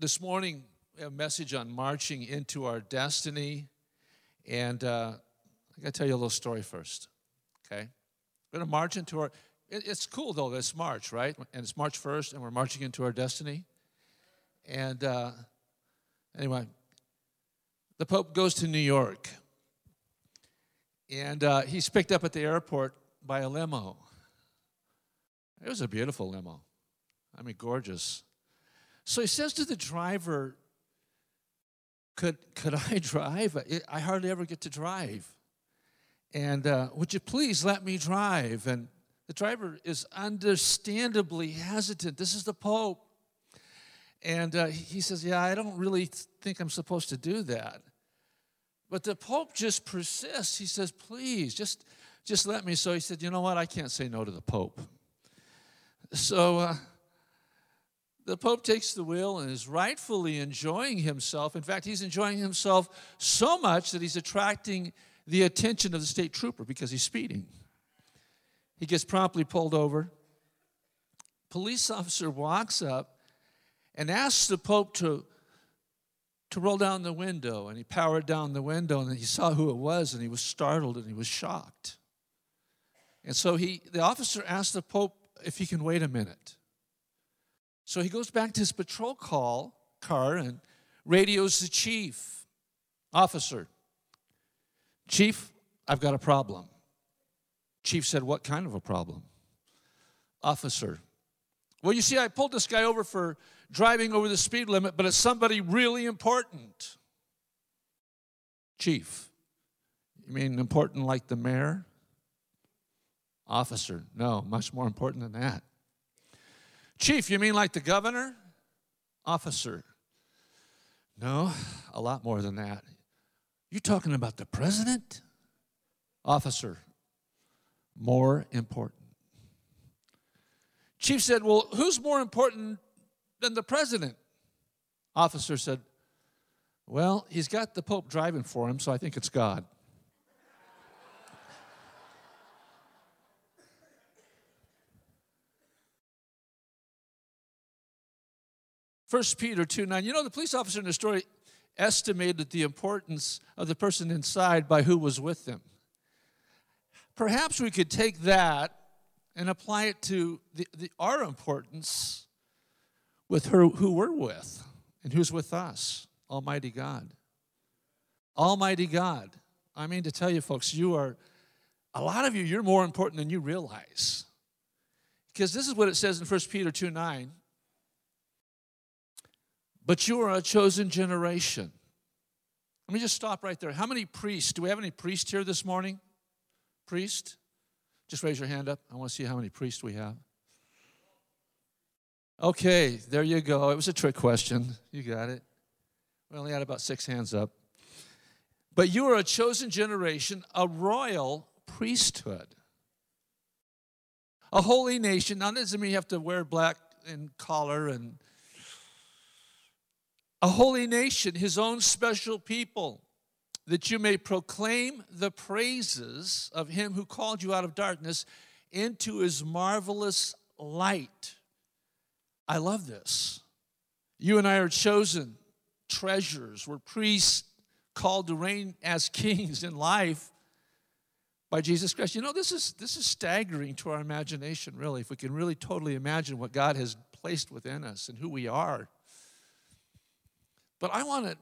this morning, a message on marching into our destiny. And uh, I got to tell you a little story first, okay? We're going to march into our, it, it's cool though, it's March, right? And it's March 1st, and we're marching into our destiny. And uh, anyway, the Pope goes to New York. And uh, he's picked up at the airport by a limo. It was a beautiful limo. I mean, gorgeous. So he says to the driver, Could, could I drive? I hardly ever get to drive. And uh, would you please let me drive? And the driver is understandably hesitant. This is the Pope. And uh, he says, Yeah, I don't really think I'm supposed to do that. But the Pope just persists. He says, Please, just, just let me. So he said, You know what? I can't say no to the Pope. So uh, the Pope takes the wheel and is rightfully enjoying himself. In fact, he's enjoying himself so much that he's attracting the attention of the state trooper because he's speeding. He gets promptly pulled over. Police officer walks up and asks the Pope to, to roll down the window. And he powered down the window and he saw who it was and he was startled and he was shocked. And so he, the officer asked the Pope if he can wait a minute. So he goes back to his patrol call car and radios the chief. Officer, Chief, I've got a problem. Chief said, What kind of a problem? Officer, well, you see, I pulled this guy over for driving over the speed limit, but it's somebody really important. Chief, you mean important like the mayor? Officer, no, much more important than that. Chief, you mean like the governor? Officer, no, a lot more than that. You talking about the president? Officer, more important. Chief said, Well, who's more important than the president? Officer said, Well, he's got the Pope driving for him, so I think it's God. First Peter 2 9. You know, the police officer in the story estimated the importance of the person inside by who was with them. Perhaps we could take that and apply it to the, the, our importance with her, who we're with and who's with us Almighty God. Almighty God. I mean to tell you, folks, you are, a lot of you, you're more important than you realize. Because this is what it says in 1 Peter 2 9. But you are a chosen generation. Let me just stop right there. How many priests? Do we have any priests here this morning? Priest? Just raise your hand up. I want to see how many priests we have. Okay, there you go. It was a trick question. You got it. We only had about six hands up. But you are a chosen generation, a royal priesthood, a holy nation. Now, that doesn't mean you have to wear black and collar and a holy nation, his own special people, that you may proclaim the praises of him who called you out of darkness into his marvelous light. I love this. You and I are chosen treasures. We're priests called to reign as kings in life by Jesus Christ. You know, this is this is staggering to our imagination, really, if we can really totally imagine what God has placed within us and who we are. But I wanted,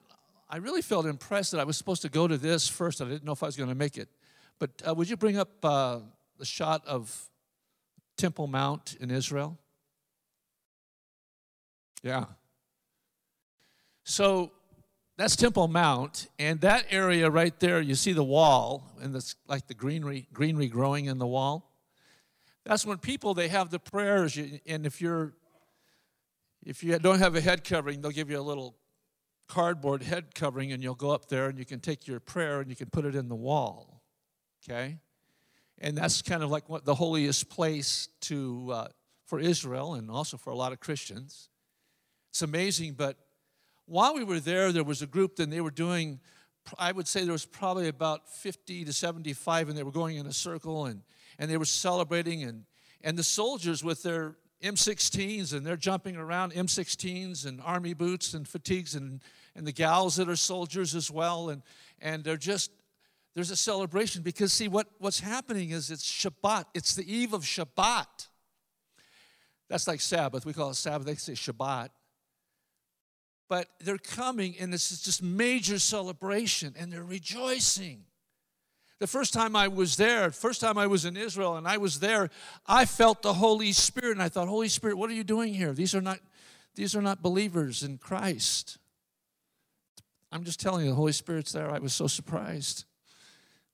I really felt impressed that I was supposed to go to this first. I didn't know if I was going to make it. But uh, would you bring up uh, the shot of Temple Mount in Israel? Yeah. So that's Temple Mount, and that area right there, you see the wall, and it's like the greenery, greenery growing in the wall. That's when people they have the prayers, and if you're if you don't have a head covering, they'll give you a little cardboard head covering and you'll go up there and you can take your prayer and you can put it in the wall. Okay? And that's kind of like what the holiest place to uh, for Israel and also for a lot of Christians. It's amazing, but while we were there, there was a group and they were doing, I would say there was probably about 50 to 75, and they were going in a circle and, and they were celebrating, and, and the soldiers with their M16s and they're jumping around M16s and army boots and fatigues and, and the gals that are soldiers as well. And, and they're just, there's a celebration because see what, what's happening is it's Shabbat. It's the eve of Shabbat. That's like Sabbath. We call it Sabbath. They say Shabbat. But they're coming and it's just major celebration and they're rejoicing. The first time I was there, first time I was in Israel and I was there, I felt the Holy Spirit and I thought, Holy Spirit, what are you doing here? These are not, these are not believers in Christ. I'm just telling you, the Holy Spirit's there. I was so surprised.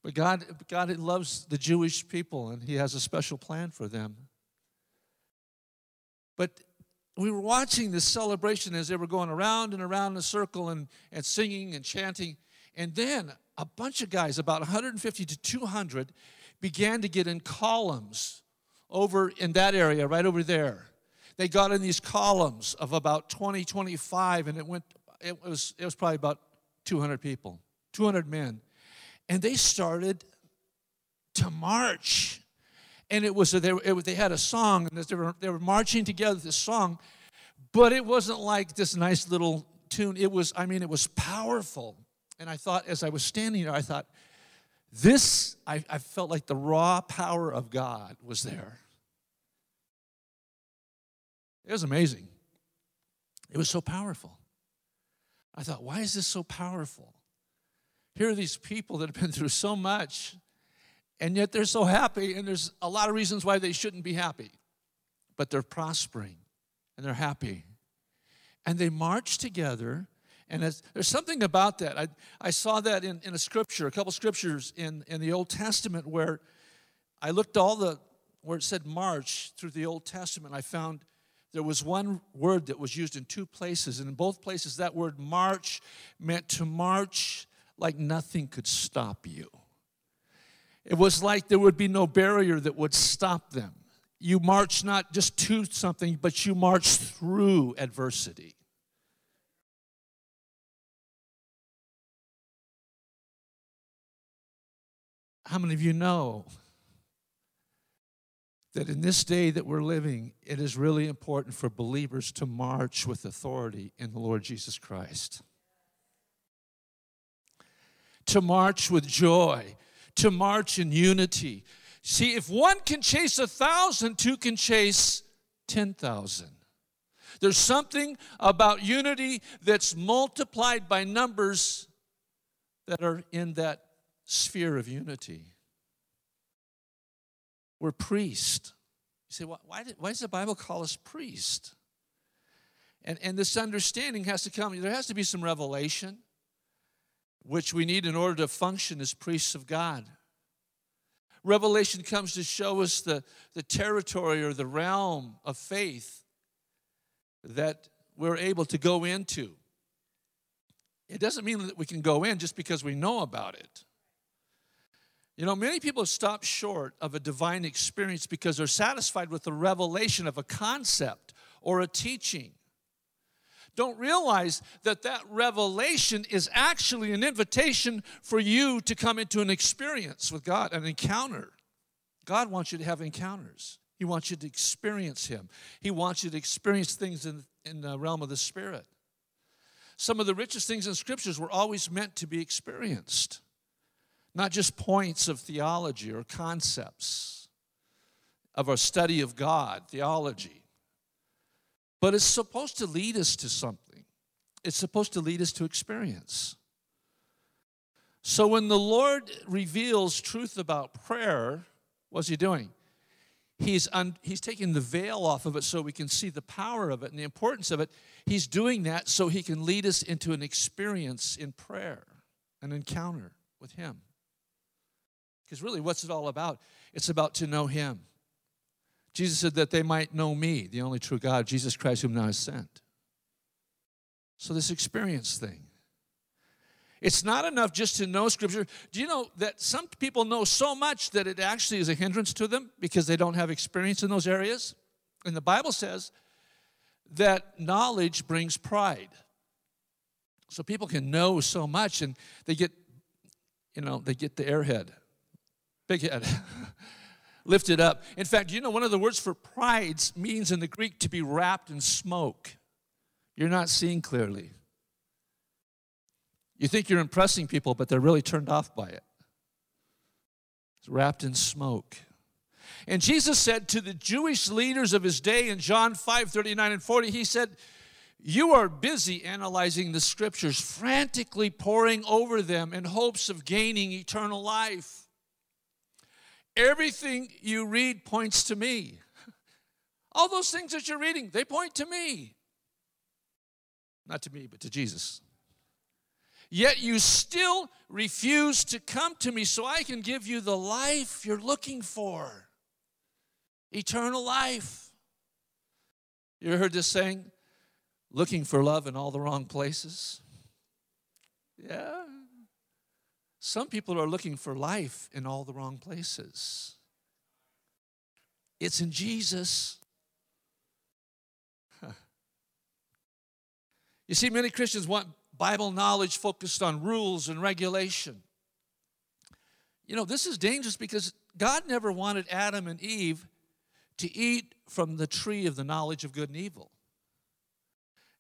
But God, God loves the Jewish people and He has a special plan for them. But we were watching this celebration as they were going around and around in a circle and, and singing and chanting. And then a bunch of guys, about 150 to 200, began to get in columns over in that area, right over there. They got in these columns of about 20, 25, and it went, it was, it was probably about 200 people, 200 men. And they started to march. And it was, they, it, they had a song, and they were, they were marching together this song, but it wasn't like this nice little tune. It was, I mean, it was powerful. And I thought, as I was standing there, I thought, this, I, I felt like the raw power of God was there. It was amazing. It was so powerful. I thought, why is this so powerful? Here are these people that have been through so much, and yet they're so happy, and there's a lot of reasons why they shouldn't be happy. But they're prospering, and they're happy. And they march together and there's something about that. I, I saw that in, in a scripture, a couple scriptures in, in the Old Testament where I looked all the, where it said march through the Old Testament. I found there was one word that was used in two places. And in both places, that word march meant to march like nothing could stop you. It was like there would be no barrier that would stop them. You march not just to something, but you march through adversity. How many of you know that in this day that we're living, it is really important for believers to march with authority in the Lord Jesus Christ? To march with joy, to march in unity. See, if one can chase a thousand, two can chase 10,000. There's something about unity that's multiplied by numbers that are in that sphere of unity. We're priest. You say, why, did, why does the Bible call us priest? And, and this understanding has to come, there has to be some revelation, which we need in order to function as priests of God. Revelation comes to show us the, the territory or the realm of faith that we're able to go into. It doesn't mean that we can go in just because we know about it. You know, many people stop short of a divine experience because they're satisfied with the revelation of a concept or a teaching. Don't realize that that revelation is actually an invitation for you to come into an experience with God, an encounter. God wants you to have encounters. He wants you to experience Him. He wants you to experience things in, in the realm of the Spirit. Some of the richest things in scriptures were always meant to be experienced not just points of theology or concepts of our study of God, theology, but it's supposed to lead us to something. It's supposed to lead us to experience. So when the Lord reveals truth about prayer, what's He doing? He's, un, he's taking the veil off of it so we can see the power of it and the importance of it. He's doing that so He can lead us into an experience in prayer, an encounter with Him. Because really, what's it all about? It's about to know Him. Jesus said that they might know me, the only true God, Jesus Christ, whom now has sent. So, this experience thing. It's not enough just to know Scripture. Do you know that some people know so much that it actually is a hindrance to them because they don't have experience in those areas? And the Bible says that knowledge brings pride. So people can know so much and they get, you know, they get the airhead big head. lifted up. In fact, you know, one of the words for pride means in the Greek to be wrapped in smoke. You're not seeing clearly. You think you're impressing people, but they're really turned off by it. It's wrapped in smoke. And Jesus said to the Jewish leaders of his day in John 5 39 and 40, He said, You are busy analyzing the scriptures, frantically poring over them in hopes of gaining eternal life. Everything you read points to me. All those things that you're reading, they point to me. Not to me, but to Jesus. Yet you still refuse to come to me so I can give you the life you're looking for eternal life. You heard this saying, looking for love in all the wrong places? Yeah. Some people are looking for life in all the wrong places. It's in Jesus. You see, many Christians want Bible knowledge focused on rules and regulation. You know, this is dangerous because God never wanted Adam and Eve to eat from the tree of the knowledge of good and evil.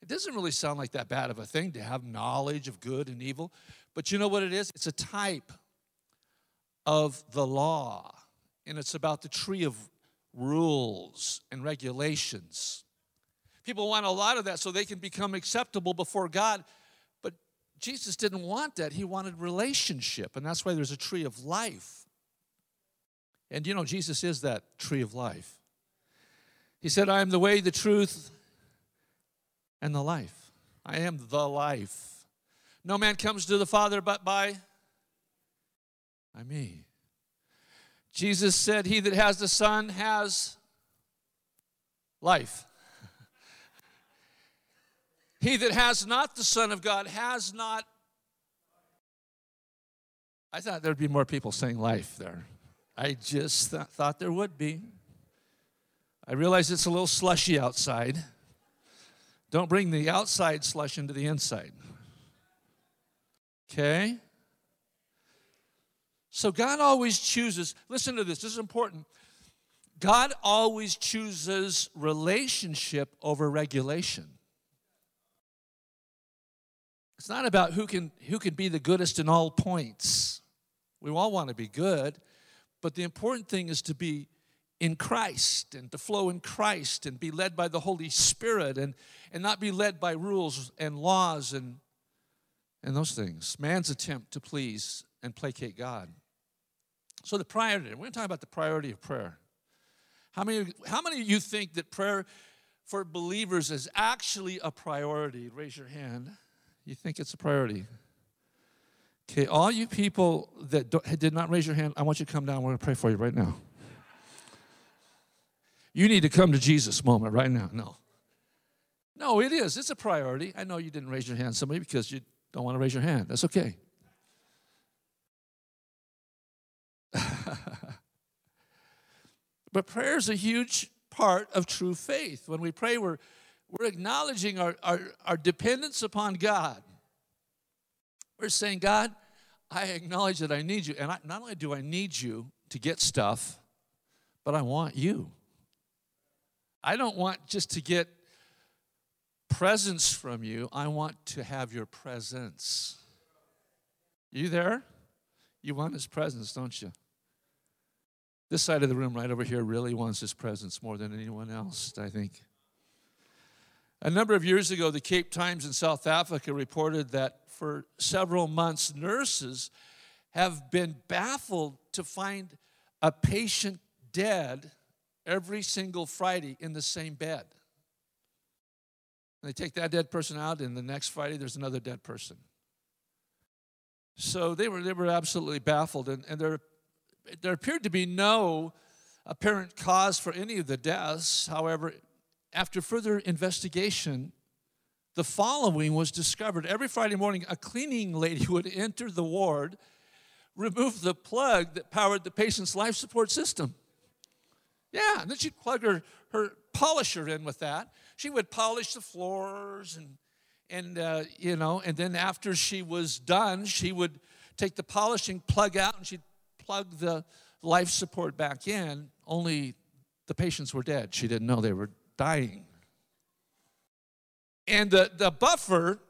It doesn't really sound like that bad of a thing to have knowledge of good and evil, but you know what it is? It's a type of the law, and it's about the tree of rules and regulations. People want a lot of that so they can become acceptable before God, but Jesus didn't want that. He wanted relationship, and that's why there's a tree of life. And you know, Jesus is that tree of life. He said, I am the way, the truth, and the life. I am the life. No man comes to the Father but by, by me. Jesus said, He that has the Son has life. he that has not the Son of God has not. I thought there'd be more people saying life there. I just th- thought there would be. I realize it's a little slushy outside. Don't bring the outside slush into the inside. Okay? So God always chooses, listen to this, this is important. God always chooses relationship over regulation. It's not about who can who can be the goodest in all points. We all want to be good, but the important thing is to be in Christ and to flow in Christ and be led by the Holy Spirit and, and not be led by rules and laws and, and those things. Man's attempt to please and placate God. So the priority, we're going to talk about the priority of prayer. How many, how many of you think that prayer for believers is actually a priority? Raise your hand. You think it's a priority? Okay, all you people that did not raise your hand, I want you to come down. We're going to pray for you right now. You need to come to Jesus moment right now. No. No, it is. It's a priority. I know you didn't raise your hand, somebody, because you don't want to raise your hand. That's okay. but prayer is a huge part of true faith. When we pray, we're, we're acknowledging our, our, our dependence upon God. We're saying, God, I acknowledge that I need you. And I, not only do I need you to get stuff, but I want you. I don't want just to get presents from you, I want to have your presence. You there? You want his presence, don't you? This side of the room, right over here, really wants his presence more than anyone else, I think. A number of years ago, the Cape Times in South Africa reported that for several months, nurses have been baffled to find a patient dead every single Friday in the same bed. And they take that dead person out, and the next Friday there's another dead person. So they were, they were absolutely baffled, and, and there, there appeared to be no apparent cause for any of the deaths. However, after further investigation, the following was discovered. Every Friday morning, a cleaning lady would enter the ward, remove the plug that powered the patient's life support system. Yeah, and then she'd plug her, her polisher in with that. She would polish the floors and, and uh, you know, and then after she was done, she would take the polishing plug out and she'd plug the, life support back in, only the patients were dead. She didn't know they were dying. And the, the buffer,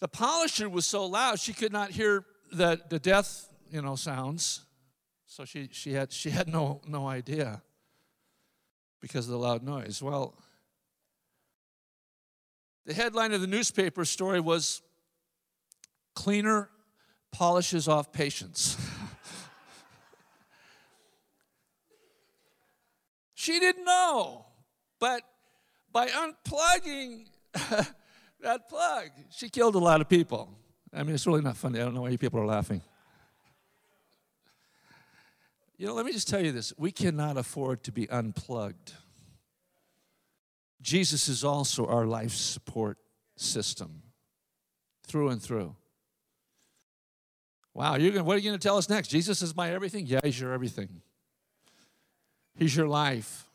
the polisher was so loud she could not hear the, the death, you know, sounds. So she, she had, she had no, no idea because of the loud noise. Well, the headline of the newspaper story was Cleaner Polishes Off Patients. she didn't know, but by unplugging that plug, she killed a lot of people. I mean, it's really not funny. I don't know why you people are laughing. You know, let me just tell you this we cannot afford to be unplugged. Jesus is also our life support system through and through. Wow, you're gonna, what are you going to tell us next? Jesus is my everything? Yeah, he's your everything. He's your life.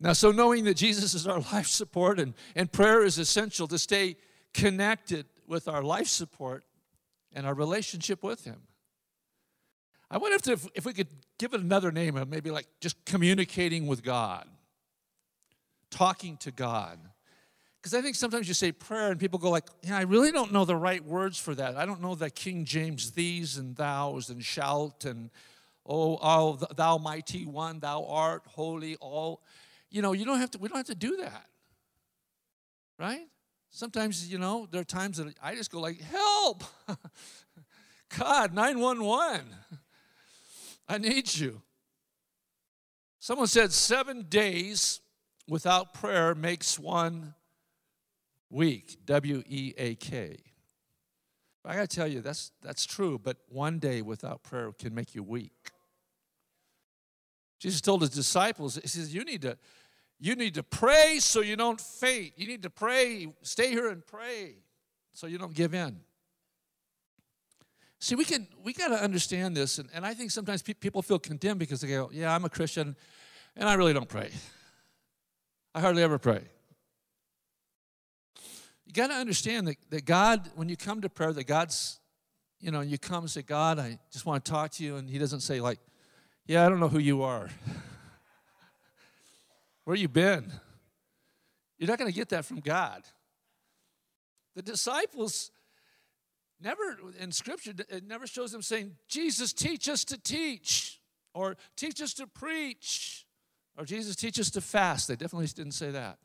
Now, so knowing that Jesus is our life support and, and prayer is essential to stay connected with our life support and our relationship with Him. I wonder if, if, we could give it another name, maybe like just communicating with God talking to God. Because I think sometimes you say prayer and people go like, yeah, I really don't know the right words for that. I don't know the King James these and thous and shout and oh, oh thou mighty one, thou art holy, all. You know, you don't have to, we don't have to do that. Right? Sometimes, you know, there are times that I just go like, help! God, 911. I need you. Someone said seven days without prayer makes one weak. W E A K. I got to tell you, that's, that's true, but one day without prayer can make you weak. Jesus told his disciples, He says, You need to, you need to pray so you don't faint. You need to pray, stay here and pray so you don't give in. See, we can we got to understand this, and, and I think sometimes pe- people feel condemned because they go, Yeah, I'm a Christian, and I really don't pray. I hardly ever pray. You got to understand that, that God, when you come to prayer, that God's, you know, you come and say, God, I just want to talk to you. And He doesn't say, like, yeah, I don't know who you are. Where you been? You're not going to get that from God. The disciples never, in Scripture, it never shows them saying, Jesus, teach us to teach, or teach us to preach. Or Jesus, teach us to fast. They definitely didn't say that.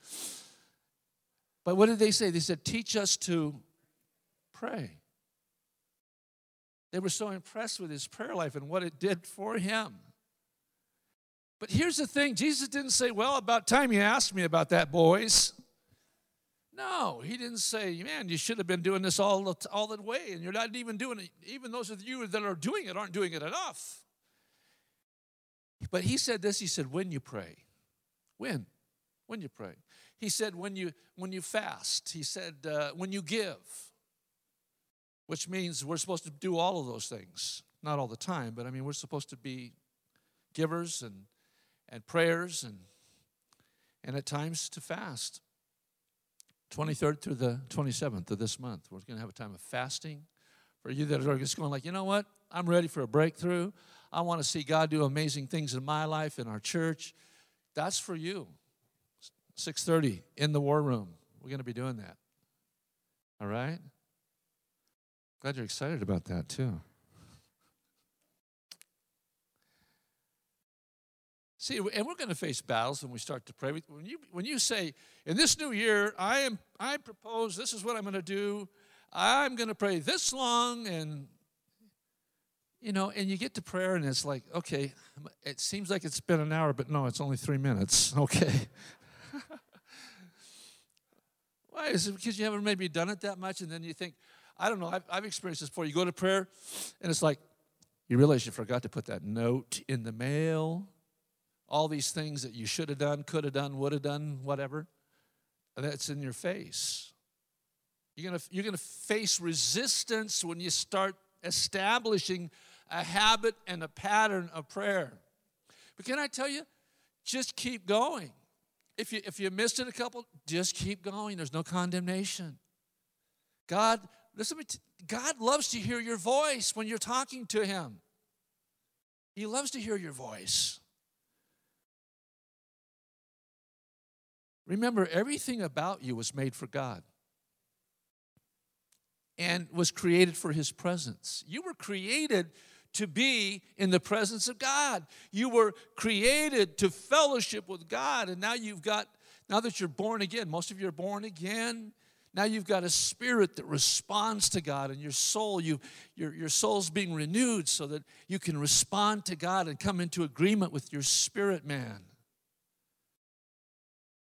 But what did they say? They said, teach us to pray. They were so impressed with his prayer life and what it did for him. But here's the thing Jesus didn't say, Well, about time you asked me about that, boys. No, he didn't say, Man, you should have been doing this all the, all the way, and you're not even doing it. Even those of you that are doing it aren't doing it enough. But he said this, he said, when you pray. When? When you pray. He said, when you when you fast. He said, uh, when you give. Which means we're supposed to do all of those things. Not all the time, but I mean we're supposed to be givers and and prayers and and at times to fast. 23rd through the 27th of this month. We're going to have a time of fasting. For you that are just going like, you know what? I'm ready for a breakthrough. I want to see God do amazing things in my life, in our church. That's for you. 6:30 in the war room. We're going to be doing that. All right? Glad you're excited about that too. See, and we're going to face battles when we start to pray. When you, when you say, in this new year, I am I propose this is what I'm going to do. I'm going to pray this long and you know, and you get to prayer and it's like, okay, it seems like it's been an hour, but no, it's only three minutes. Okay. Why? Is it because you haven't maybe done it that much? And then you think, I don't know, I've, I've experienced this before. You go to prayer and it's like, you realize you forgot to put that note in the mail, all these things that you should have done, could have done, would have done, whatever. That's in your face. You're gonna, you're gonna face resistance when you start establishing a habit and a pattern of prayer. But can I tell you, just keep going. If you, if you missed it a couple, just keep going. There's no condemnation. God, listen, God loves to hear your voice when you're talking to Him. He loves to hear your voice. Remember, everything about you was made for God and was created for His presence. You were created to be in the presence of God. You were created to fellowship with God, and now you've got, now that you're born again, most of you are born again. Now you've got a spirit that responds to God, and your soul, you, your, your soul's being renewed so that you can respond to God and come into agreement with your spirit man.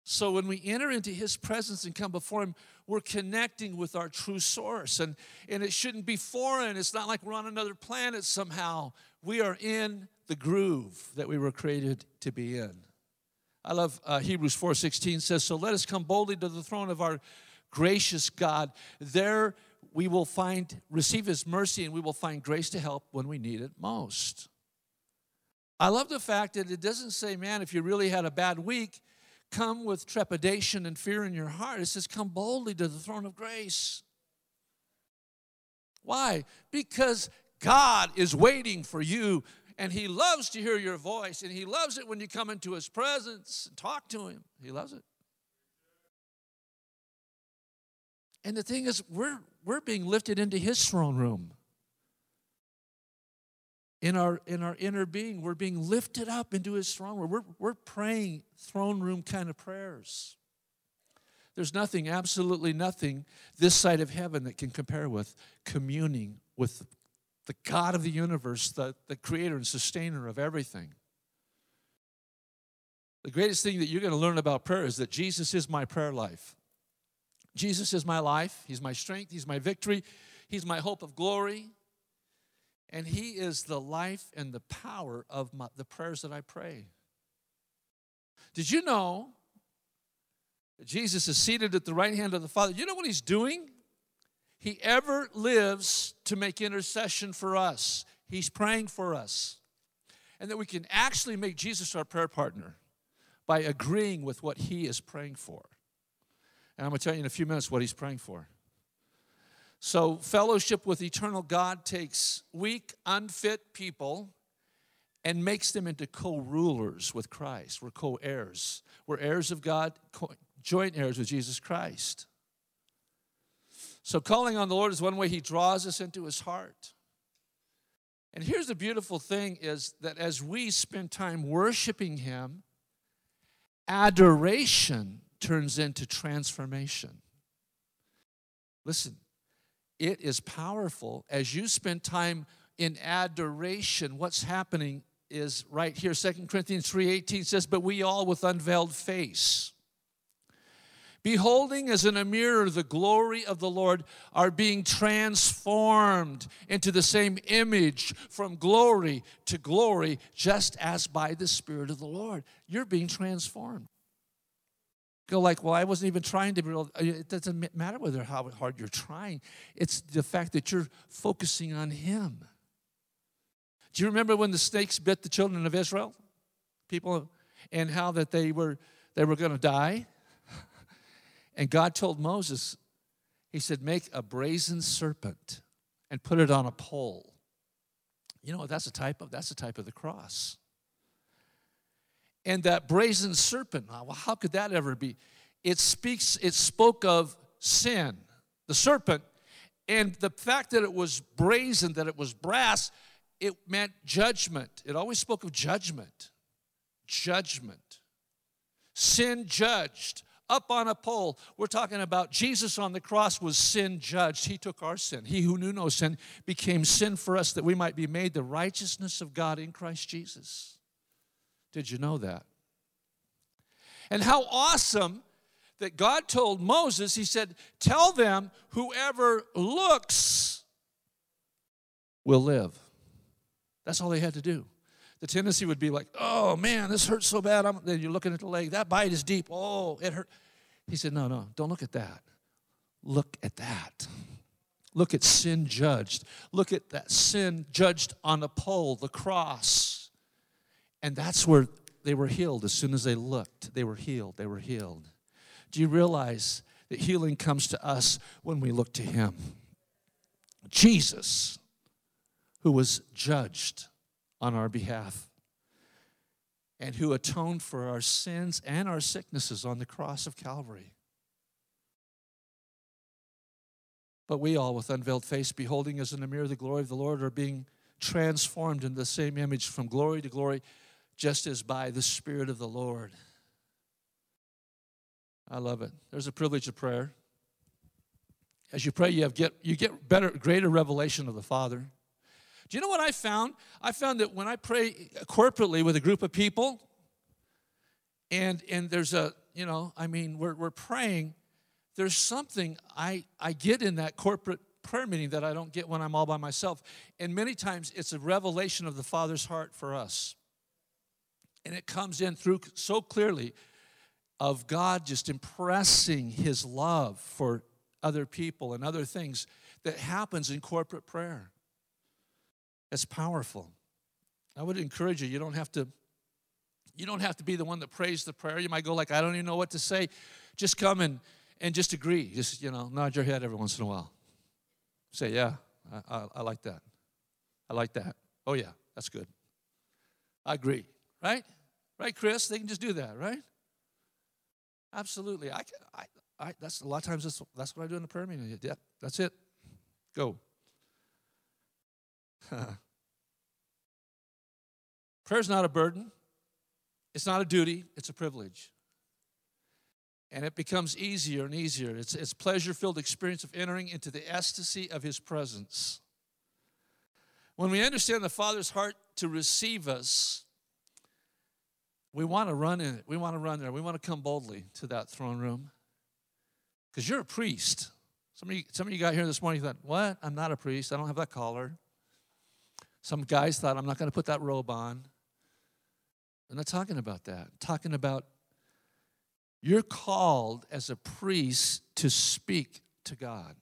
So when we enter into his presence and come before him, we're connecting with our true source. And, and it shouldn't be foreign. It's not like we're on another planet somehow. We are in the groove that we were created to be in. I love uh, Hebrews 4:16 says, "So let us come boldly to the throne of our gracious God. There we will find receive his mercy and we will find grace to help when we need it most." I love the fact that it doesn't say, man, if you really had a bad week, come with trepidation and fear in your heart. It says, come boldly to the throne of grace. Why? Because God is waiting for you and He loves to hear your voice and He loves it when you come into His presence and talk to Him. He loves it. And the thing is, we're, we're being lifted into His throne room in our in our inner being we're being lifted up into his throne room. We're, we're praying throne room kind of prayers. There's nothing absolutely nothing this side of heaven that can compare with communing with the god of the universe the, the creator and sustainer of everything. The greatest thing that you're going to learn about prayer is that jesus is my prayer life. Jesus is my life. He's my strength. He's my victory. He's my hope of glory and He is the life and the power of my, the prayers that I pray. Did you know that Jesus is seated at the right hand of the Father? You know what He's doing? He ever lives to make intercession for us. He's praying for us. And that we can actually make Jesus our prayer partner by agreeing with what He is praying for. And I'm going to tell you in a few minutes what He's praying for. So, fellowship with eternal God takes weak, unfit people and makes them into co rulers with Christ. We're co heirs. We're heirs of God, joint heirs with Jesus Christ. So, calling on the Lord is one way He draws us into His heart. And here's the beautiful thing is that as we spend time worshiping Him, adoration turns into transformation. Listen, it is powerful. As you spend time in adoration, what's happening is right here. Second Corinthians 3:18 says, But we all with unveiled face, beholding as in a mirror the glory of the Lord, are being transformed into the same image from glory to glory, just as by the Spirit of the Lord. You're being transformed go like, well, I wasn't even trying to be real. Uh, it doesn't matter whether how hard you're trying. It's the fact that you're focusing on Him. Do you remember when the snakes bit the children of Israel? People, and how that they were they were going to die. And God told Moses, He said, make a brazen serpent and put it on a pole. You know what that's a type of? That's a type of the cross and that brazen serpent. Ah, well, how could that ever be? It speaks, it spoke of sin, the serpent, and the fact that it was brazen, that it was brass, it meant judgment. It always spoke of judgment. Judgment. Sin judged up on a pole. We're talking about Jesus on the cross was sin judged. He took our sin. He who knew no sin became sin for us that we might be made the righteousness of God in Christ Jesus. Did you know that? And how awesome that God told Moses, He said, Tell them whoever looks will live. That's all they had to do. The tendency would be like, Oh man, this hurts so bad. I'm, then you're looking at the leg. That bite is deep. Oh, it hurt. He said, No, no, don't look at that. Look at that. Look at sin judged. Look at that sin judged on a pole, the cross. And that's where they were healed. As soon as they looked, they were healed. They were healed. Do you realize that healing comes to us when we look to Him? Jesus, who was judged on our behalf and who atoned for our sins and our sicknesses on the cross of Calvary. But we all, with unveiled face, beholding as in a mirror the glory of the Lord, are being transformed in the same image from glory to glory, just as by the Spirit of the Lord. I love it. There's a privilege of prayer. As you pray, you have get you get better, greater revelation of the Father. Do you know what I found? I found that when I pray corporately with a group of people, and and there's a, you know, I mean, we're we're praying, there's something I I get in that corporate prayer meeting that I don't get when I'm all by myself. And many times it's a revelation of the Father's heart for us. And it comes in through so clearly of God just impressing his love for other people and other things that happens in corporate prayer. It's powerful. I would encourage you, you don't have to you don't have to be the one that prays the prayer. You might go like, I don't even know what to say. Just come and, and just agree. Just, you know, nod your head every once in a while. Say, yeah, I, I, I like that. I like that. Oh, yeah, that's good. I agree. Right? Right, Chris? They can just do that, right? Absolutely. I, can, I, I, that's a lot of times that's, that's what I do in the prayer meeting. Yeah, that's it. Go. Prayer's not a burden. It's not a duty, it's a privilege. And it becomes easier and easier. It's it's pleasure-filled experience of entering into the ecstasy of his presence. When we understand the Father's heart to receive us, we want to run in it. We want to run there. We want to come boldly to that throne room. Because you're a priest. Some of, you, some of you got here this morning, you thought, what? I'm not a priest. I don't have that collar. Some guys thought, I'm not going to put that robe on. I'm not talking about that. I'm talking about you're called as a priest to speak to God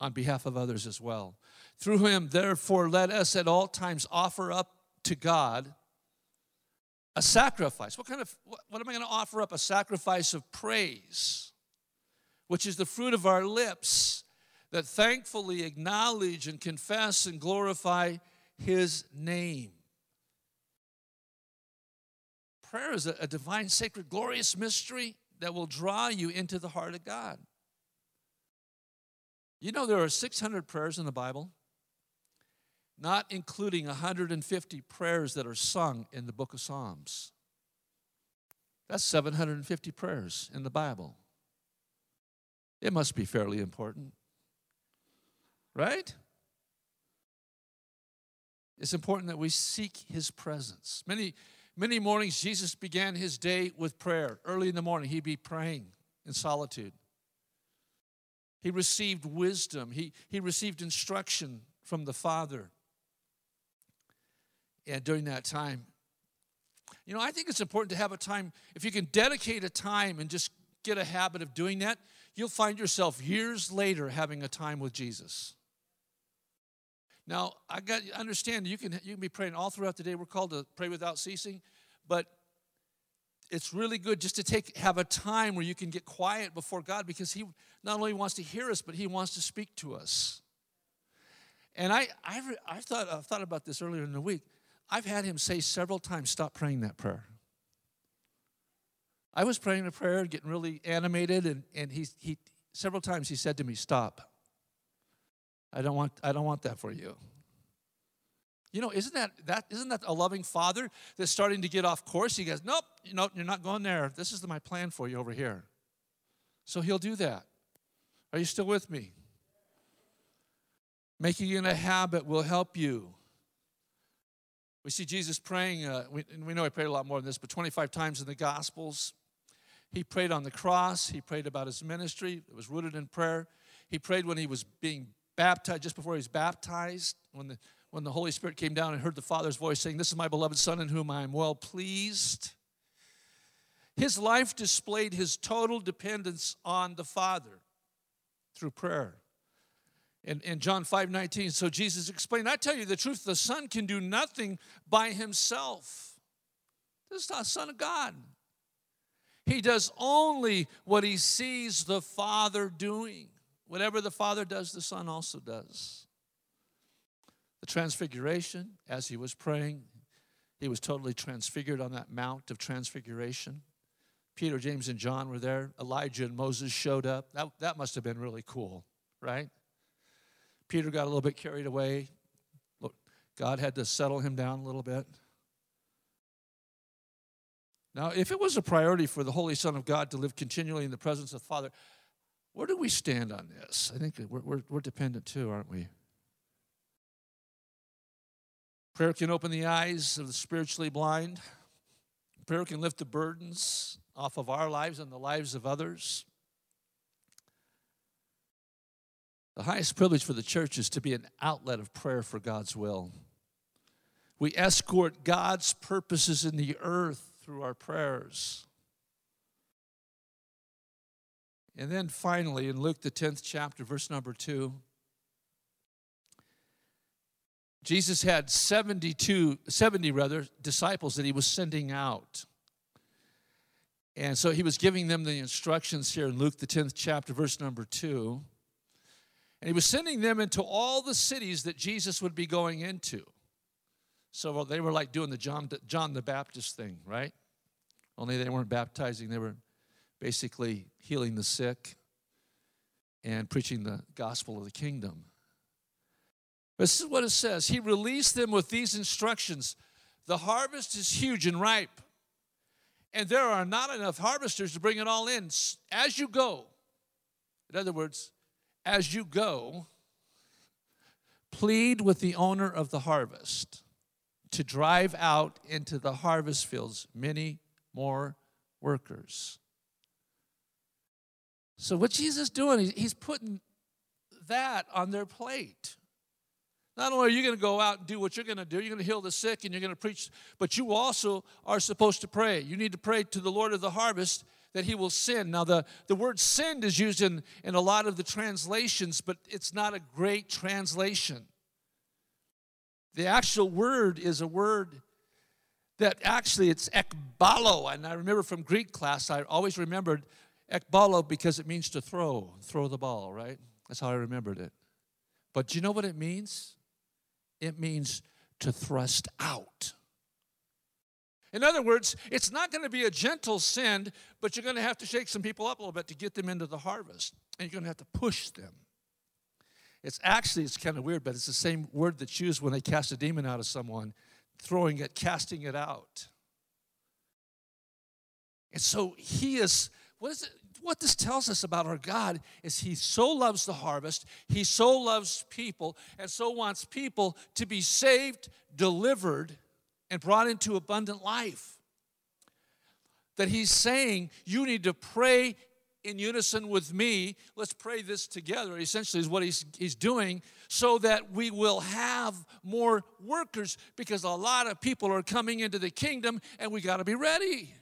on behalf of others as well. Through him, therefore, let us at all times offer up to God a sacrifice. What kind of, what, what am I going to offer up? A sacrifice of praise, which is the fruit of our lips that thankfully acknowledge and confess and glorify his name. Prayer is a, a divine, sacred, glorious mystery that will draw you into the heart of God. You know, there are 600 prayers in the Bible not including 150 prayers that are sung in the book of Psalms. That's 750 prayers in the Bible. It must be fairly important, right? It's important that we seek his presence. Many, many mornings, Jesus began his day with prayer. Early in the morning, he'd be praying in solitude. He received wisdom, he, he received instruction from the Father and during that time. You know, I think it's important to have a time, if you can dedicate a time and just get a habit of doing that, you'll find yourself years later having a time with Jesus. Now, I got understand you can you can be praying all throughout the day. We're called to pray without ceasing, but it's really good just to take have a time where you can get quiet before God because He not only wants to hear us, but He wants to speak to us. And I I I thought I thought about this earlier in the week. I've had him say several times, stop praying that prayer. I was praying a prayer, getting really animated, and, and he, he several times he said to me, Stop. I don't want I don't want that for you. You know, isn't that that isn't that a loving father that's starting to get off course? He goes, Nope, you know, you're not going there. This is my plan for you over here. So he'll do that. Are you still with me? Making it a habit will help you. We see Jesus praying, uh, we, and we know he prayed a lot more than this, but 25 times in the Gospels. He prayed on the cross. He prayed about his ministry. It was rooted in prayer. He prayed when he was being baptized, just before he was baptized, when the, when the Holy Spirit came down and heard the Father's voice saying, This is my beloved Son in whom I am well pleased. His life displayed his total dependence on the Father through prayer in, in John 5 19. So Jesus explained, I tell you the truth, the Son can do nothing by himself. This is not Son of God. He does only what he sees the Father doing. Whatever the Father does, the Son also does. The transfiguration, as he was praying, he was totally transfigured on that Mount of Transfiguration. Peter, James, and John were there. Elijah and Moses showed up. That, that must have been really cool, right? Peter got a little bit carried away. Look, God had to settle him down a little bit. Now, if it was a priority for the Holy Son of God to live continually in the presence of the Father, where do we stand on this? I think we're, we're, we're dependent too, aren't we? Prayer can open the eyes of the spiritually blind. Prayer can lift the burdens off of our lives and the lives of others. The highest privilege for the church is to be an outlet of prayer for God's will. We escort God's purposes in the earth through our prayers. And then finally, in Luke, the 10th chapter, verse number 2, Jesus had 72, 70 rather, disciples that he was sending out. And so he was giving them the instructions here in Luke, the 10th chapter, verse number 2. And he was sending them into all the cities that Jesus would be going into. So they were like doing the John, John the Baptist thing, right? Only they weren't baptizing, they were basically healing the sick and preaching the gospel of the kingdom. This is what it says He released them with these instructions The harvest is huge and ripe, and there are not enough harvesters to bring it all in. As you go, in other words, as you go, plead with the owner of the harvest to drive out into the harvest fields many more workers. So, what Jesus is doing, he's putting that on their plate. Not only are you going to go out and do what you're going to do, you're going to heal the sick and you're going to preach, but you also are supposed to pray. You need to pray to the Lord of the harvest that he will sin. Now, the, the word send is used in, in a lot of the translations, but it's not a great translation. The actual word is a word that actually it's ekbalo. And I remember from Greek class, I always remembered ekbalo because it means to throw, throw the ball, right? That's how I remembered it. But do you know what it means? it means to thrust out. In other words, it's not going to be a gentle send, but you're going to have to shake some people up a little bit to get them into the harvest. And you're going to have to push them. It's actually, it's kind of weird, but it's the same word that's used when they cast a demon out of someone, throwing it, casting it out. And so he is, what is it? what this tells us about our God is He so loves the harvest, He so loves people, and so wants people to be saved, delivered, and brought into abundant life. That He's saying, You need to pray in unison with me. Let's pray this together, essentially, is what He's, he's doing, so that we will have more workers because a lot of people are coming into the kingdom and we got to be ready.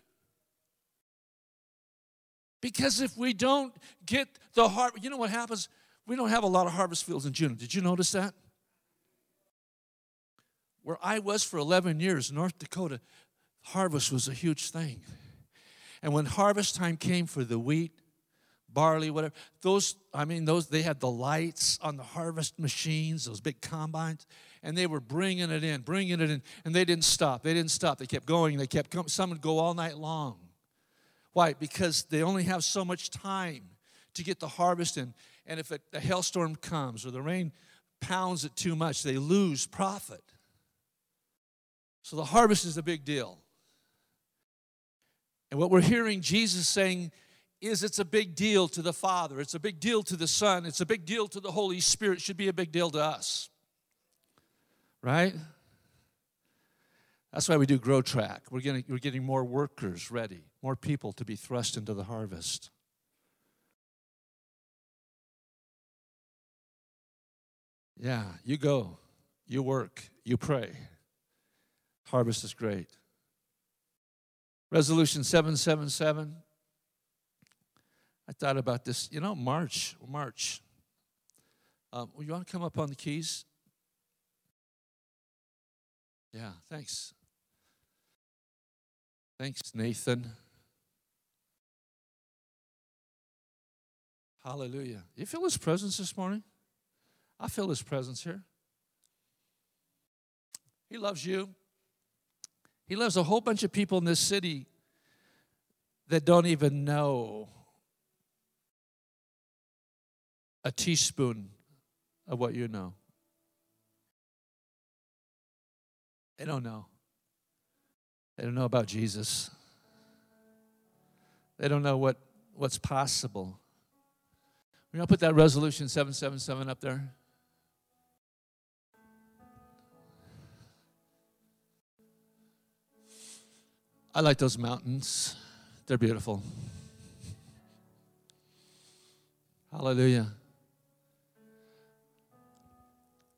Because if we don't get the harvest, you know what happens? We don't have a lot of harvest fields in June. Did you notice that? Where I was for 11 years, North Dakota, harvest was a huge thing. And when harvest time came for the wheat, barley, whatever, those, I mean, those, they had the lights on the harvest machines, those big combines, and they were bringing it in, bringing it in, and they didn't stop. They didn't stop. They kept going. They kept coming. Some would go all night long. Why? Because they only have so much time to get the harvest in. And if a, a hailstorm comes or the rain pounds it too much, they lose profit. So the harvest is a big deal. And what we're hearing Jesus saying is it's a big deal to the Father, it's a big deal to the Son, it's a big deal to the Holy Spirit, it should be a big deal to us. Right? That's why we do Grow Track. We're getting, we're getting more workers ready, more people to be thrust into the harvest. Yeah, you go, you work, you pray. Harvest is great. Resolution 777. I thought about this, you know, March, March. Um, you want to come up on the keys? Yeah, thanks. Thanks, Nathan. Hallelujah. You feel his presence this morning? I feel his presence here. He loves you. He loves a whole bunch of people in this city that don't even know a teaspoon of what you know. They don't know. They don't know about Jesus. They don't know what, what's possible. We're going to put that resolution 777 up there. I like those mountains. They're beautiful. Hallelujah.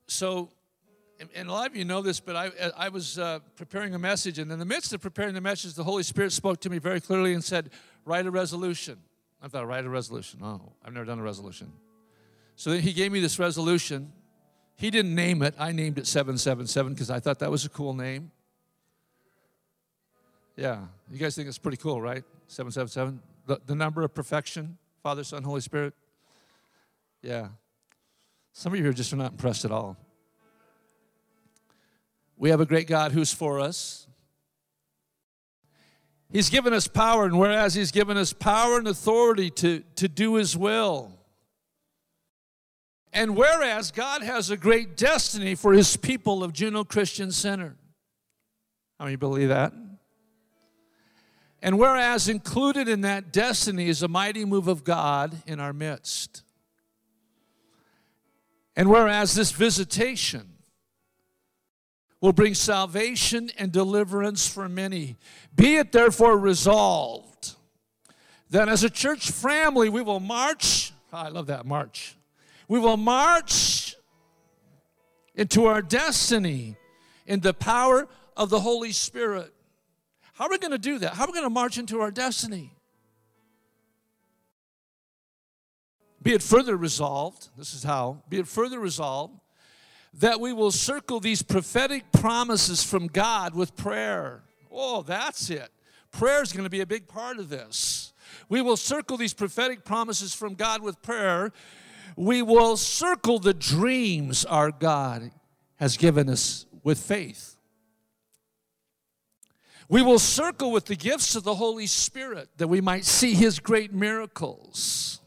So, and a lot of you know this, but I, I was uh, preparing a message, and in the midst of preparing the message, the Holy Spirit spoke to me very clearly and said, Write a resolution. I thought, Write a resolution. Oh, I've never done a resolution. So then he gave me this resolution. He didn't name it, I named it 777 because I thought that was a cool name. Yeah, you guys think it's pretty cool, right? 777, the, the number of perfection, Father, Son, Holy Spirit. Yeah. Some of you are just are not impressed at all. We have a great God who's for us. He's given us power, and whereas He's given us power and authority to, to do His will, and whereas God has a great destiny for His people of Juneau Christian Center. How many believe that? And whereas included in that destiny is a mighty move of God in our midst. And whereas this visitation will bring salvation and deliverance for many. Be it therefore resolved that as a church family we will march. I love that march. We will march into our destiny in the power of the Holy Spirit. How are we going to do that? How are we going to march into our destiny? Be it further resolved, this is how, be it further resolved that we will circle these prophetic promises from God with prayer. Oh, that's it. Prayer is going to be a big part of this. We will circle these prophetic promises from God with prayer. We will circle the dreams our God has given us with faith. We will circle with the gifts of the Holy Spirit that we might see His great miracles.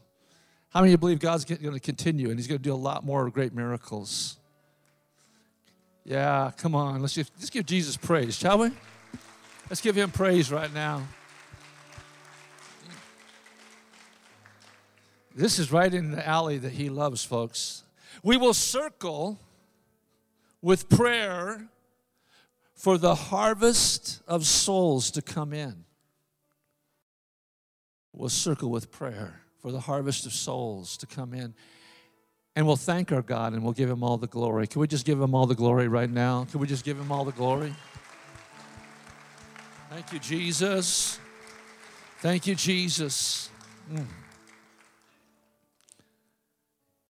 How many believe God's going to continue and He's going to do a lot more great miracles? Yeah, come on. Let's just, let's give Jesus praise, shall we? Let's give him praise right now. This is right in the alley that he loves, folks. We will circle with prayer for the harvest of souls to come in. We'll circle with prayer for the harvest of souls to come in and we'll thank our God and we'll give him all the glory. Can we just give him all the glory right now? Can we just give him all the glory? Thank you, Jesus. Thank you, Jesus. Mm.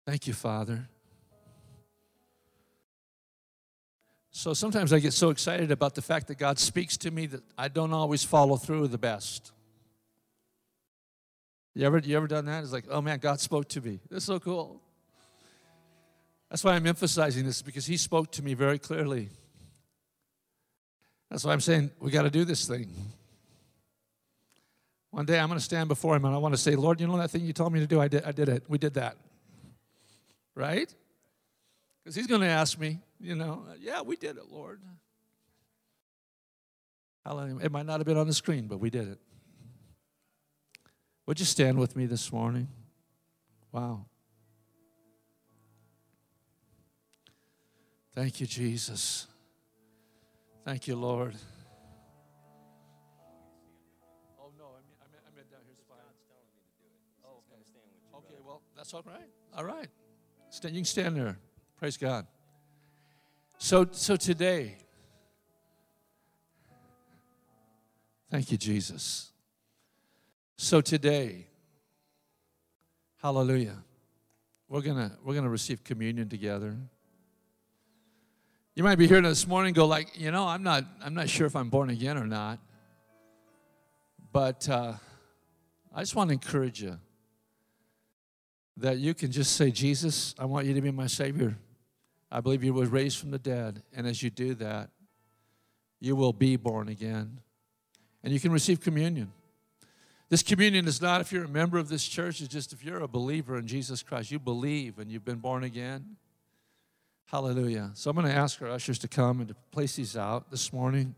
Thank you, Father. So sometimes I get so excited about the fact that God speaks to me that I don't always follow through the best. You ever, you ever done that? It's like, oh man, God spoke to me. That's so cool. That's why I'm emphasizing this because he spoke to me very clearly. That's why I'm saying we got to do this thing. One day I'm going to stand before him and I want to say, Lord, you know that thing you told me to do? I did, I did it. We did that. Right? Because he's going to ask me, you know, yeah, we did it, Lord. It might not have been on the screen, but we did it. Would you stand with me this morning? Wow. Thank you, Jesus. Thank you, Lord. Oh, no, I mean, I meant, I meant down here's fine. Oh, okay. Okay, well, that's all right. All right. Stand, you can stand there. Praise God. So, so today, thank you, Jesus. So today, hallelujah, we're gonna we're gonna receive communion together. You might be here this morning go like, you know, I'm not, I'm not sure if I'm born again or not. But uh, I just want to encourage you that you can just say, Jesus, I want you to be my Savior. I believe you were raised from the dead. And as you do that, you will be born again. And you can receive communion. This communion is not if you're a member of this church, it's just if you're a believer in Jesus Christ. You believe and you've been born again. Hallelujah. So I'm going to ask our ushers to come and to place these out this morning.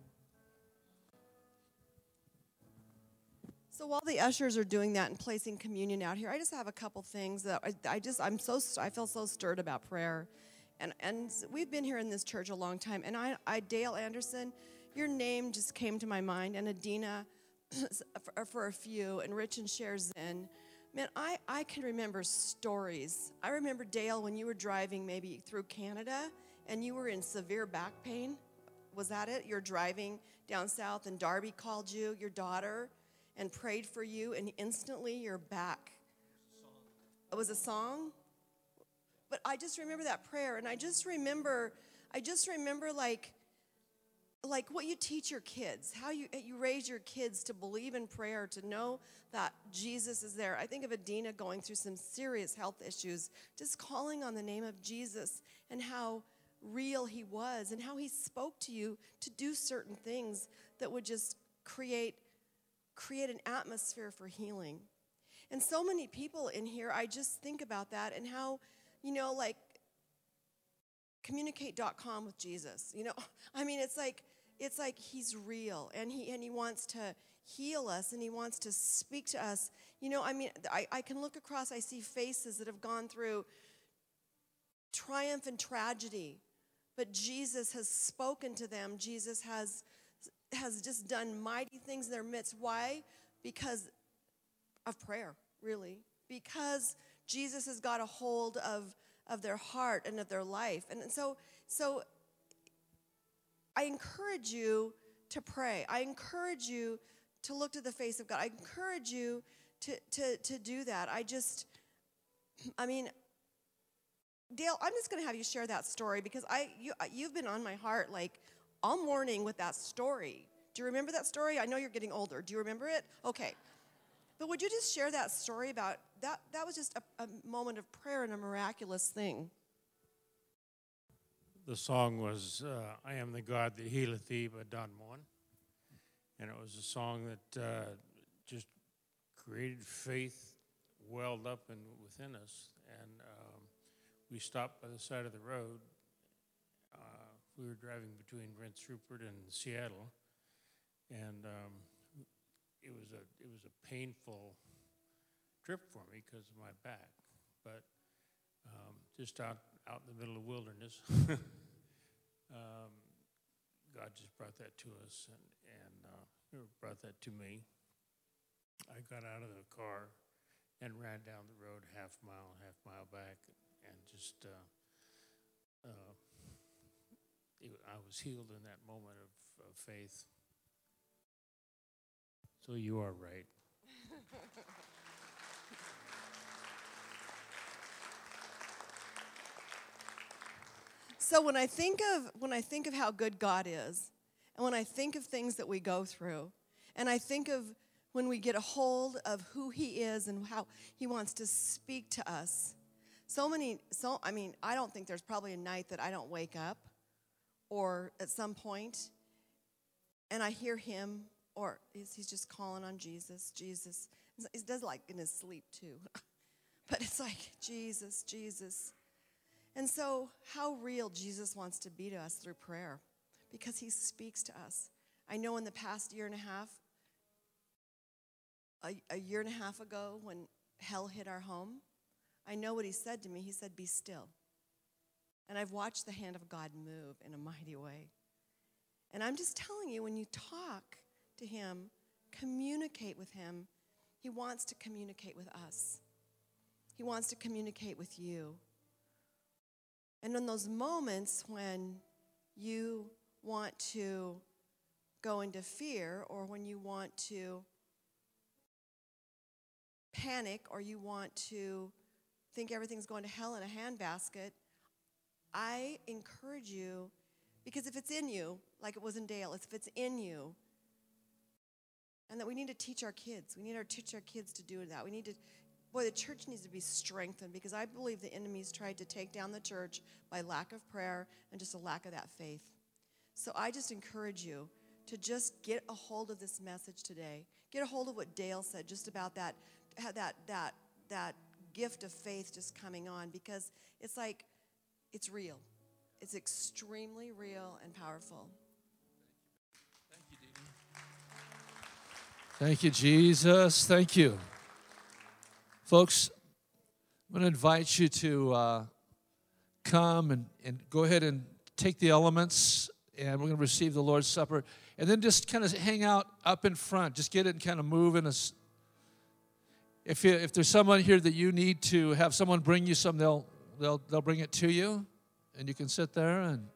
So while the ushers are doing that and placing communion out here, I just have a couple things that I, I just I'm so I feel so stirred about prayer, and and we've been here in this church a long time, and I, I Dale Anderson, your name just came to my mind, and Adina, for, for a few, and Rich and Cher Zen. Man, I, I can remember stories. I remember, Dale, when you were driving maybe through Canada and you were in severe back pain. Was that it? You're driving down south and Darby called you, your daughter, and prayed for you, and instantly you're back. It was a song? But I just remember that prayer, and I just remember, I just remember like, like what you teach your kids, how you, you raise your kids to believe in prayer, to know that Jesus is there. I think of Adina going through some serious health issues, just calling on the name of Jesus and how real he was and how he spoke to you to do certain things that would just create create an atmosphere for healing. And so many people in here, I just think about that and how, you know, like communicate.com with Jesus. You know, I mean, it's like it's like he's real and he and he wants to heal us and he wants to speak to us. You know, I mean, I, I can look across, I see faces that have gone through triumph and tragedy, but Jesus has spoken to them. Jesus has has just done mighty things in their midst. Why? Because of prayer, really. Because Jesus has got a hold of, of their heart and of their life. And so, so I encourage you to pray. I encourage you to look to the face of God. I encourage you to, to, to do that. I just, I mean, Dale, I'm just going to have you share that story because I, you, you've been on my heart like all morning with that story. Do you remember that story? I know you're getting older. Do you remember it? Okay. But would you just share that story about that? That was just a, a moment of prayer and a miraculous thing. The song was uh, I Am the God That Healeth Thee by Don Moen. And it was a song that uh, just created faith welled up in, within us. And um, we stopped by the side of the road we were driving between Prince Rupert and Seattle, and um, it was a it was a painful trip for me because of my back. But um, just out out in the middle of the wilderness, um, God just brought that to us, and and uh, brought that to me. I got out of the car and ran down the road half mile, half mile back, and just. Uh, uh, it, I was healed in that moment of, of faith. So you are right. so when I think of when I think of how good God is, and when I think of things that we go through, and I think of when we get a hold of who he is and how he wants to speak to us. So many so I mean, I don't think there's probably a night that I don't wake up or at some point, and I hear him, or he's just calling on Jesus, Jesus. He does like in his sleep too. but it's like, Jesus, Jesus. And so, how real Jesus wants to be to us through prayer because he speaks to us. I know in the past year and a half, a, a year and a half ago, when hell hit our home, I know what he said to me. He said, Be still. And I've watched the hand of God move in a mighty way. And I'm just telling you, when you talk to Him, communicate with Him, He wants to communicate with us. He wants to communicate with you. And in those moments when you want to go into fear or when you want to panic or you want to think everything's going to hell in a handbasket, I encourage you, because if it's in you, like it was in Dale, if it's in you, and that we need to teach our kids. We need to teach our kids to do that. We need to, boy, the church needs to be strengthened because I believe the enemy's tried to take down the church by lack of prayer and just a lack of that faith. So I just encourage you to just get a hold of this message today. Get a hold of what Dale said just about that that that that gift of faith just coming on because it's like it's real. It's extremely real and powerful. Thank you, Thank you, Thank you Jesus. Thank you. Folks, I'm going to invite you to uh, come and, and go ahead and take the elements, and we're going to receive the Lord's Supper. And then just kind of hang out up in front. Just get it and kind of move in a. If, you, if there's someone here that you need to have someone bring you some, they'll, they'll, they'll bring it to you, and you can sit there and.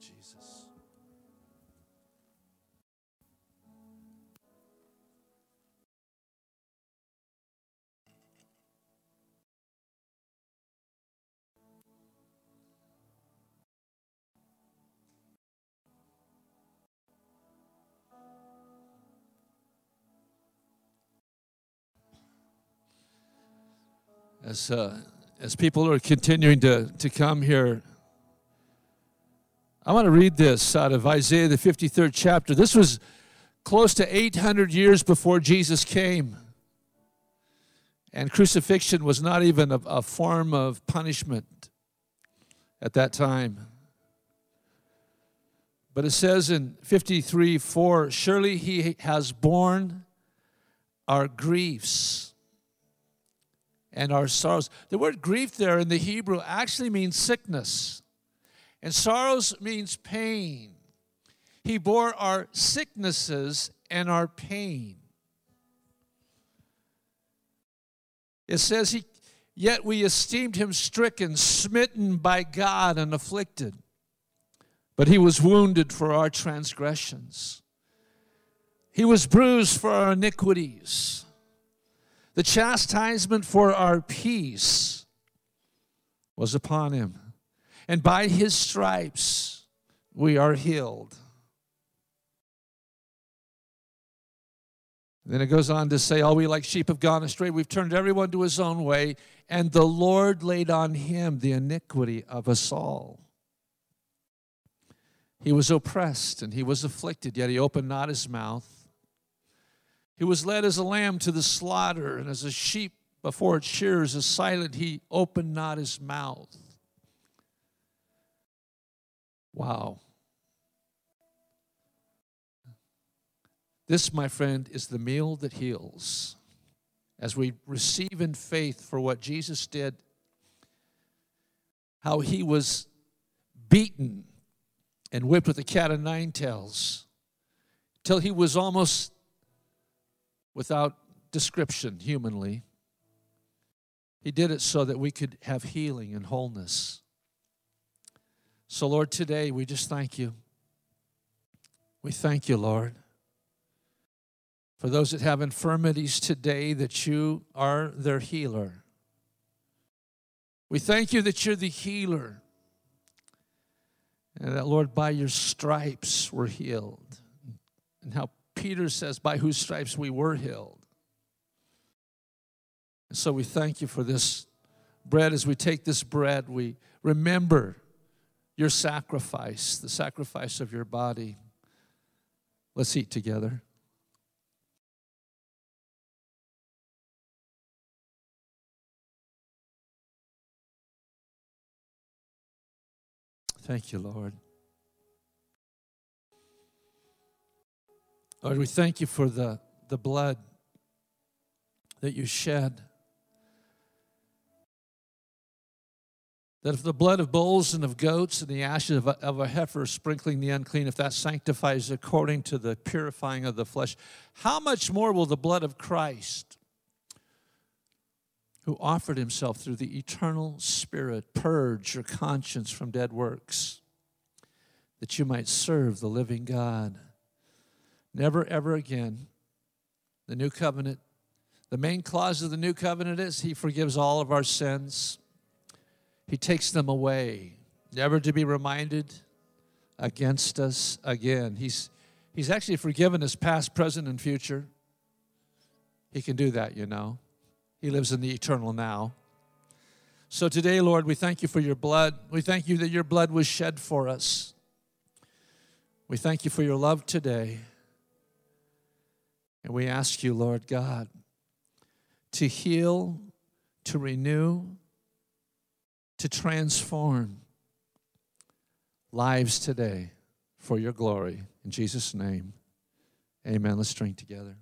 Jesus. As, uh, as people are continuing to, to come here, I want to read this out of Isaiah, the 53rd chapter. This was close to 800 years before Jesus came. And crucifixion was not even a, a form of punishment at that time. But it says in 53 4 Surely he has borne our griefs and our sorrows. The word grief there in the Hebrew actually means sickness. And sorrows means pain. He bore our sicknesses and our pain. It says, he, Yet we esteemed him stricken, smitten by God, and afflicted. But he was wounded for our transgressions, he was bruised for our iniquities. The chastisement for our peace was upon him and by his stripes we are healed. Then it goes on to say, All we like sheep have gone astray. We've turned everyone to his own way, and the Lord laid on him the iniquity of us all. He was oppressed and he was afflicted, yet he opened not his mouth. He was led as a lamb to the slaughter, and as a sheep before its shears is silent, he opened not his mouth. Wow. This, my friend, is the meal that heals. As we receive in faith for what Jesus did, how he was beaten and whipped with a cat of nine tails till he was almost without description humanly. He did it so that we could have healing and wholeness. So, Lord, today we just thank you. We thank you, Lord, for those that have infirmities today, that you are their healer. We thank you that you're the healer. And that, Lord, by your stripes we're healed. And how Peter says, by whose stripes we were healed. And so we thank you for this bread. As we take this bread, we remember your sacrifice, the sacrifice of your body, Let's eat together. Thank you, Lord. Lord, we thank you for the, the blood that you shed. That if the blood of bulls and of goats and the ashes of a, of a heifer sprinkling the unclean, if that sanctifies according to the purifying of the flesh, how much more will the blood of Christ, who offered himself through the eternal Spirit, purge your conscience from dead works, that you might serve the living God? Never, ever again. The new covenant, the main clause of the new covenant is He forgives all of our sins, He takes them away, never to be reminded against us again. He's, he's actually forgiven us past, present, and future. He can do that, you know. He lives in the eternal now. So today, Lord, we thank you for your blood. We thank you that your blood was shed for us. We thank you for your love today. And we ask you, Lord God, to heal, to renew, to transform lives today for your glory. In Jesus' name, amen. Let's drink together.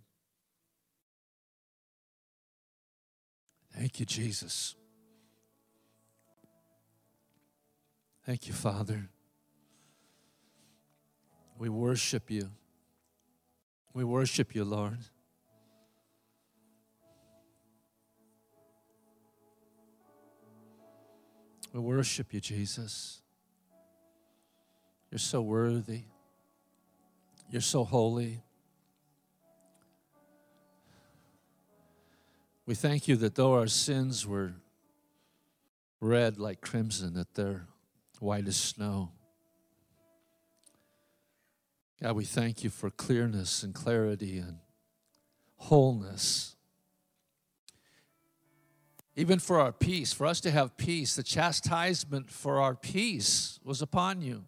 Thank you, Jesus. Thank you, Father. We worship you. We worship you, Lord. We worship you, Jesus. You're so worthy. You're so holy. We thank you that though our sins were red like crimson, that they're white as snow. God, we thank you for clearness and clarity and wholeness. Even for our peace, for us to have peace, the chastisement for our peace was upon you.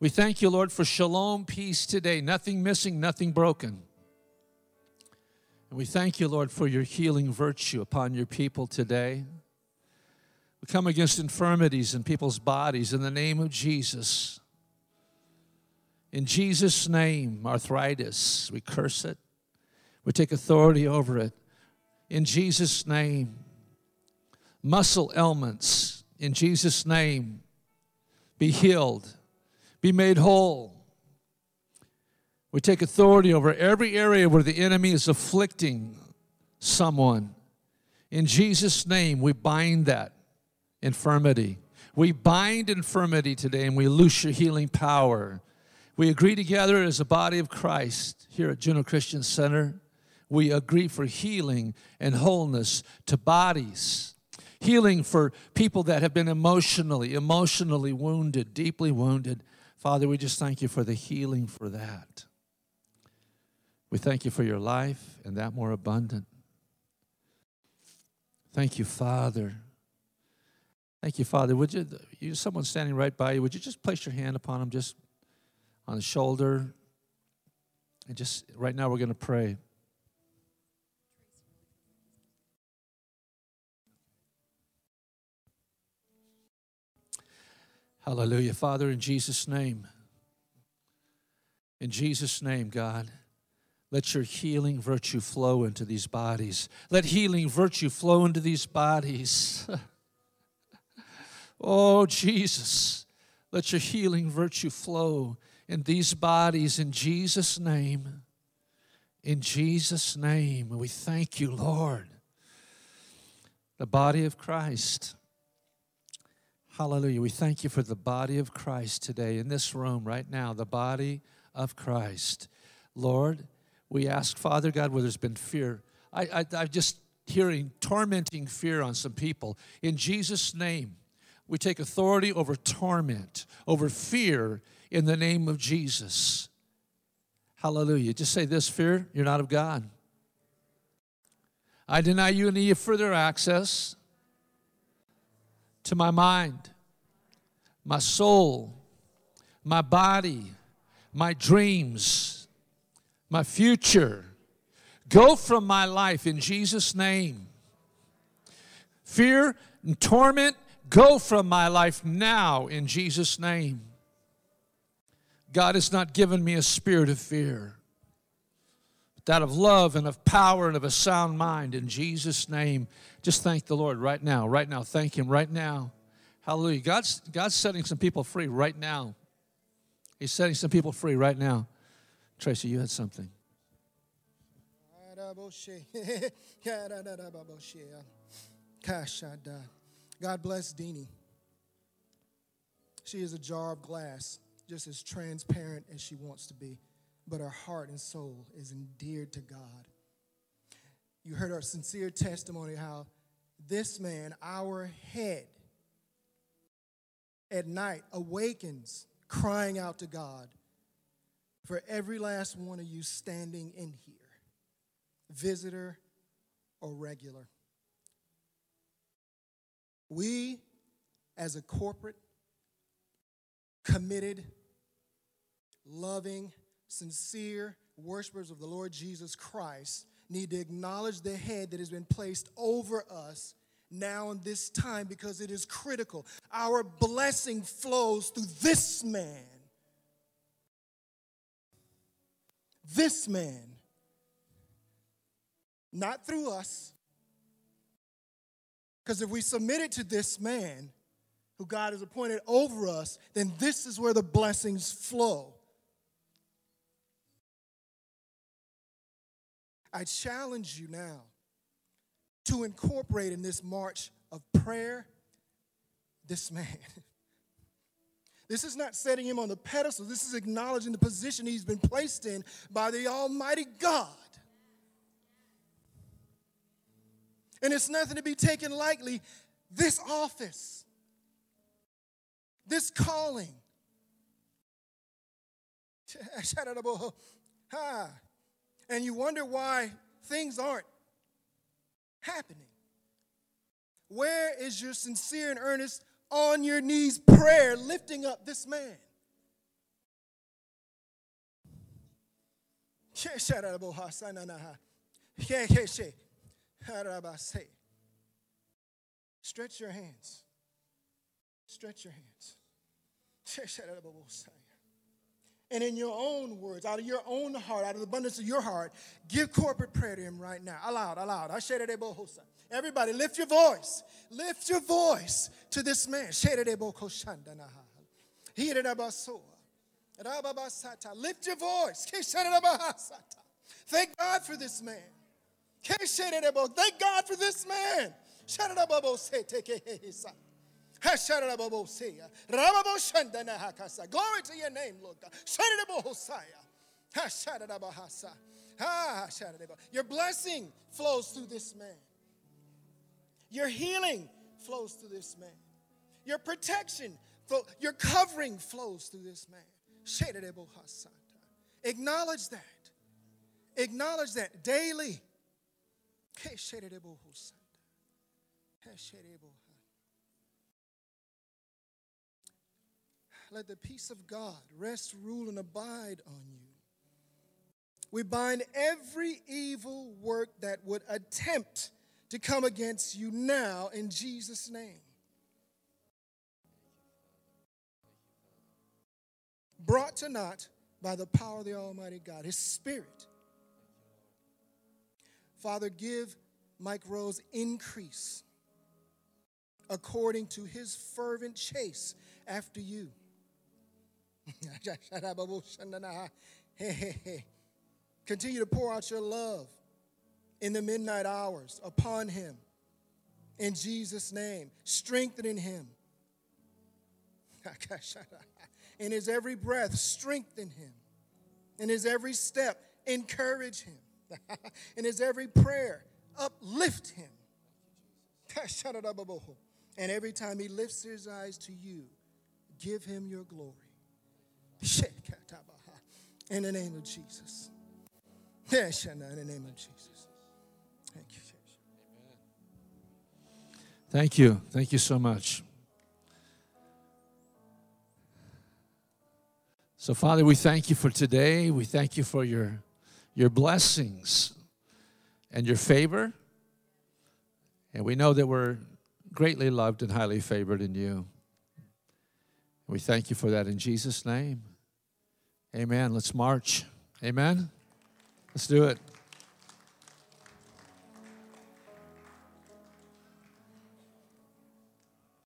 We thank you, Lord, for shalom peace today, nothing missing, nothing broken. And we thank you, Lord, for your healing virtue upon your people today. We come against infirmities in people's bodies in the name of Jesus. In Jesus' name, arthritis, we curse it. We take authority over it. In Jesus' name, muscle ailments, in Jesus' name, be healed, be made whole. We take authority over every area where the enemy is afflicting someone. In Jesus' name, we bind that infirmity. We bind infirmity today and we loose your healing power we agree together as a body of Christ here at Juneau Christian Center. We agree for healing and wholeness to bodies, healing for people that have been emotionally, emotionally wounded, deeply wounded. Father, we just thank you for the healing for that. We thank you for your life and that more abundant. Thank you, Father. Thank you, Father. Would you, you someone standing right by you, would you just place your hand upon him, just on the shoulder. And just right now, we're going to pray. Hallelujah. Father, in Jesus' name, in Jesus' name, God, let your healing virtue flow into these bodies. Let healing virtue flow into these bodies. oh, Jesus, let your healing virtue flow in these bodies in Jesus' name. In Jesus' name. We thank you, Lord. The body of Christ. Hallelujah. We thank you for the body of Christ today in this room right now, the body of Christ. Lord, we ask, Father God, where there's been fear. I, I, I'm just hearing tormenting fear on some people. In Jesus' name, we take authority over torment, over fear in the name of Jesus. Hallelujah. Just say this fear, you're not of God. I deny you any further access to my mind, my soul, my body, my dreams. my future. Go from my life in Jesus' name. Fear and torment, go from my life now in Jesus' name. God has not given me a spirit of fear, that of love and of power and of a sound mind in Jesus' name. Just thank the Lord right now, right now. Thank Him right now. Hallelujah. God's, God's setting some people free right now. He's setting some people free right now. Tracy, you had something. God bless Deanie. She is a jar of glass, just as transparent as she wants to be, but her heart and soul is endeared to God. You heard our sincere testimony how this man, our head, at night awakens crying out to God for every last one of you standing in here, visitor or regular. We, as a corporate, committed, loving, sincere worshipers of the Lord Jesus Christ, need to acknowledge the head that has been placed over us now in this time because it is critical. Our blessing flows through this man. This man. Not through us. Because if we submit it to this man, who God has appointed over us, then this is where the blessings flow. I challenge you now to incorporate in this march of prayer this man. This is not setting him on the pedestal. This is acknowledging the position he's been placed in by the Almighty God. And it's nothing to be taken lightly. This office, this calling. And you wonder why things aren't happening? Where is your sincere and earnest on your knees prayer lifting up this man? Stretch your hands. Stretch your hands. And in your own words, out of your own heart, out of the abundance of your heart, give corporate prayer to him right now. Aloud, aloud. Everybody, lift your voice. Lift your voice to this man. Lift your voice. Thank God for this man. Thank God for this man. Glory to your name, Lord God. Your blessing flows through this man. Your healing flows through this man. Your protection, your covering flows through this man. Acknowledge that. Acknowledge that daily. Let the peace of God rest, rule, and abide on you. We bind every evil work that would attempt to come against you now in Jesus' name. Brought to naught by the power of the Almighty God, His Spirit. Father, give Mike Rose increase according to his fervent chase after you. Continue to pour out your love in the midnight hours upon him. In Jesus' name, strengthening him. In his every breath, strengthen him. In his every step, encourage him. In his every prayer, uplift him. And every time he lifts his eyes to you, give him your glory. In the name of Jesus. In the name of Jesus. Thank you. Thank you. Thank you so much. So, Father, we thank you for today. We thank you for your your blessings and your favor. And we know that we're greatly loved and highly favored in you. We thank you for that in Jesus' name. Amen. Let's march. Amen. Let's do it.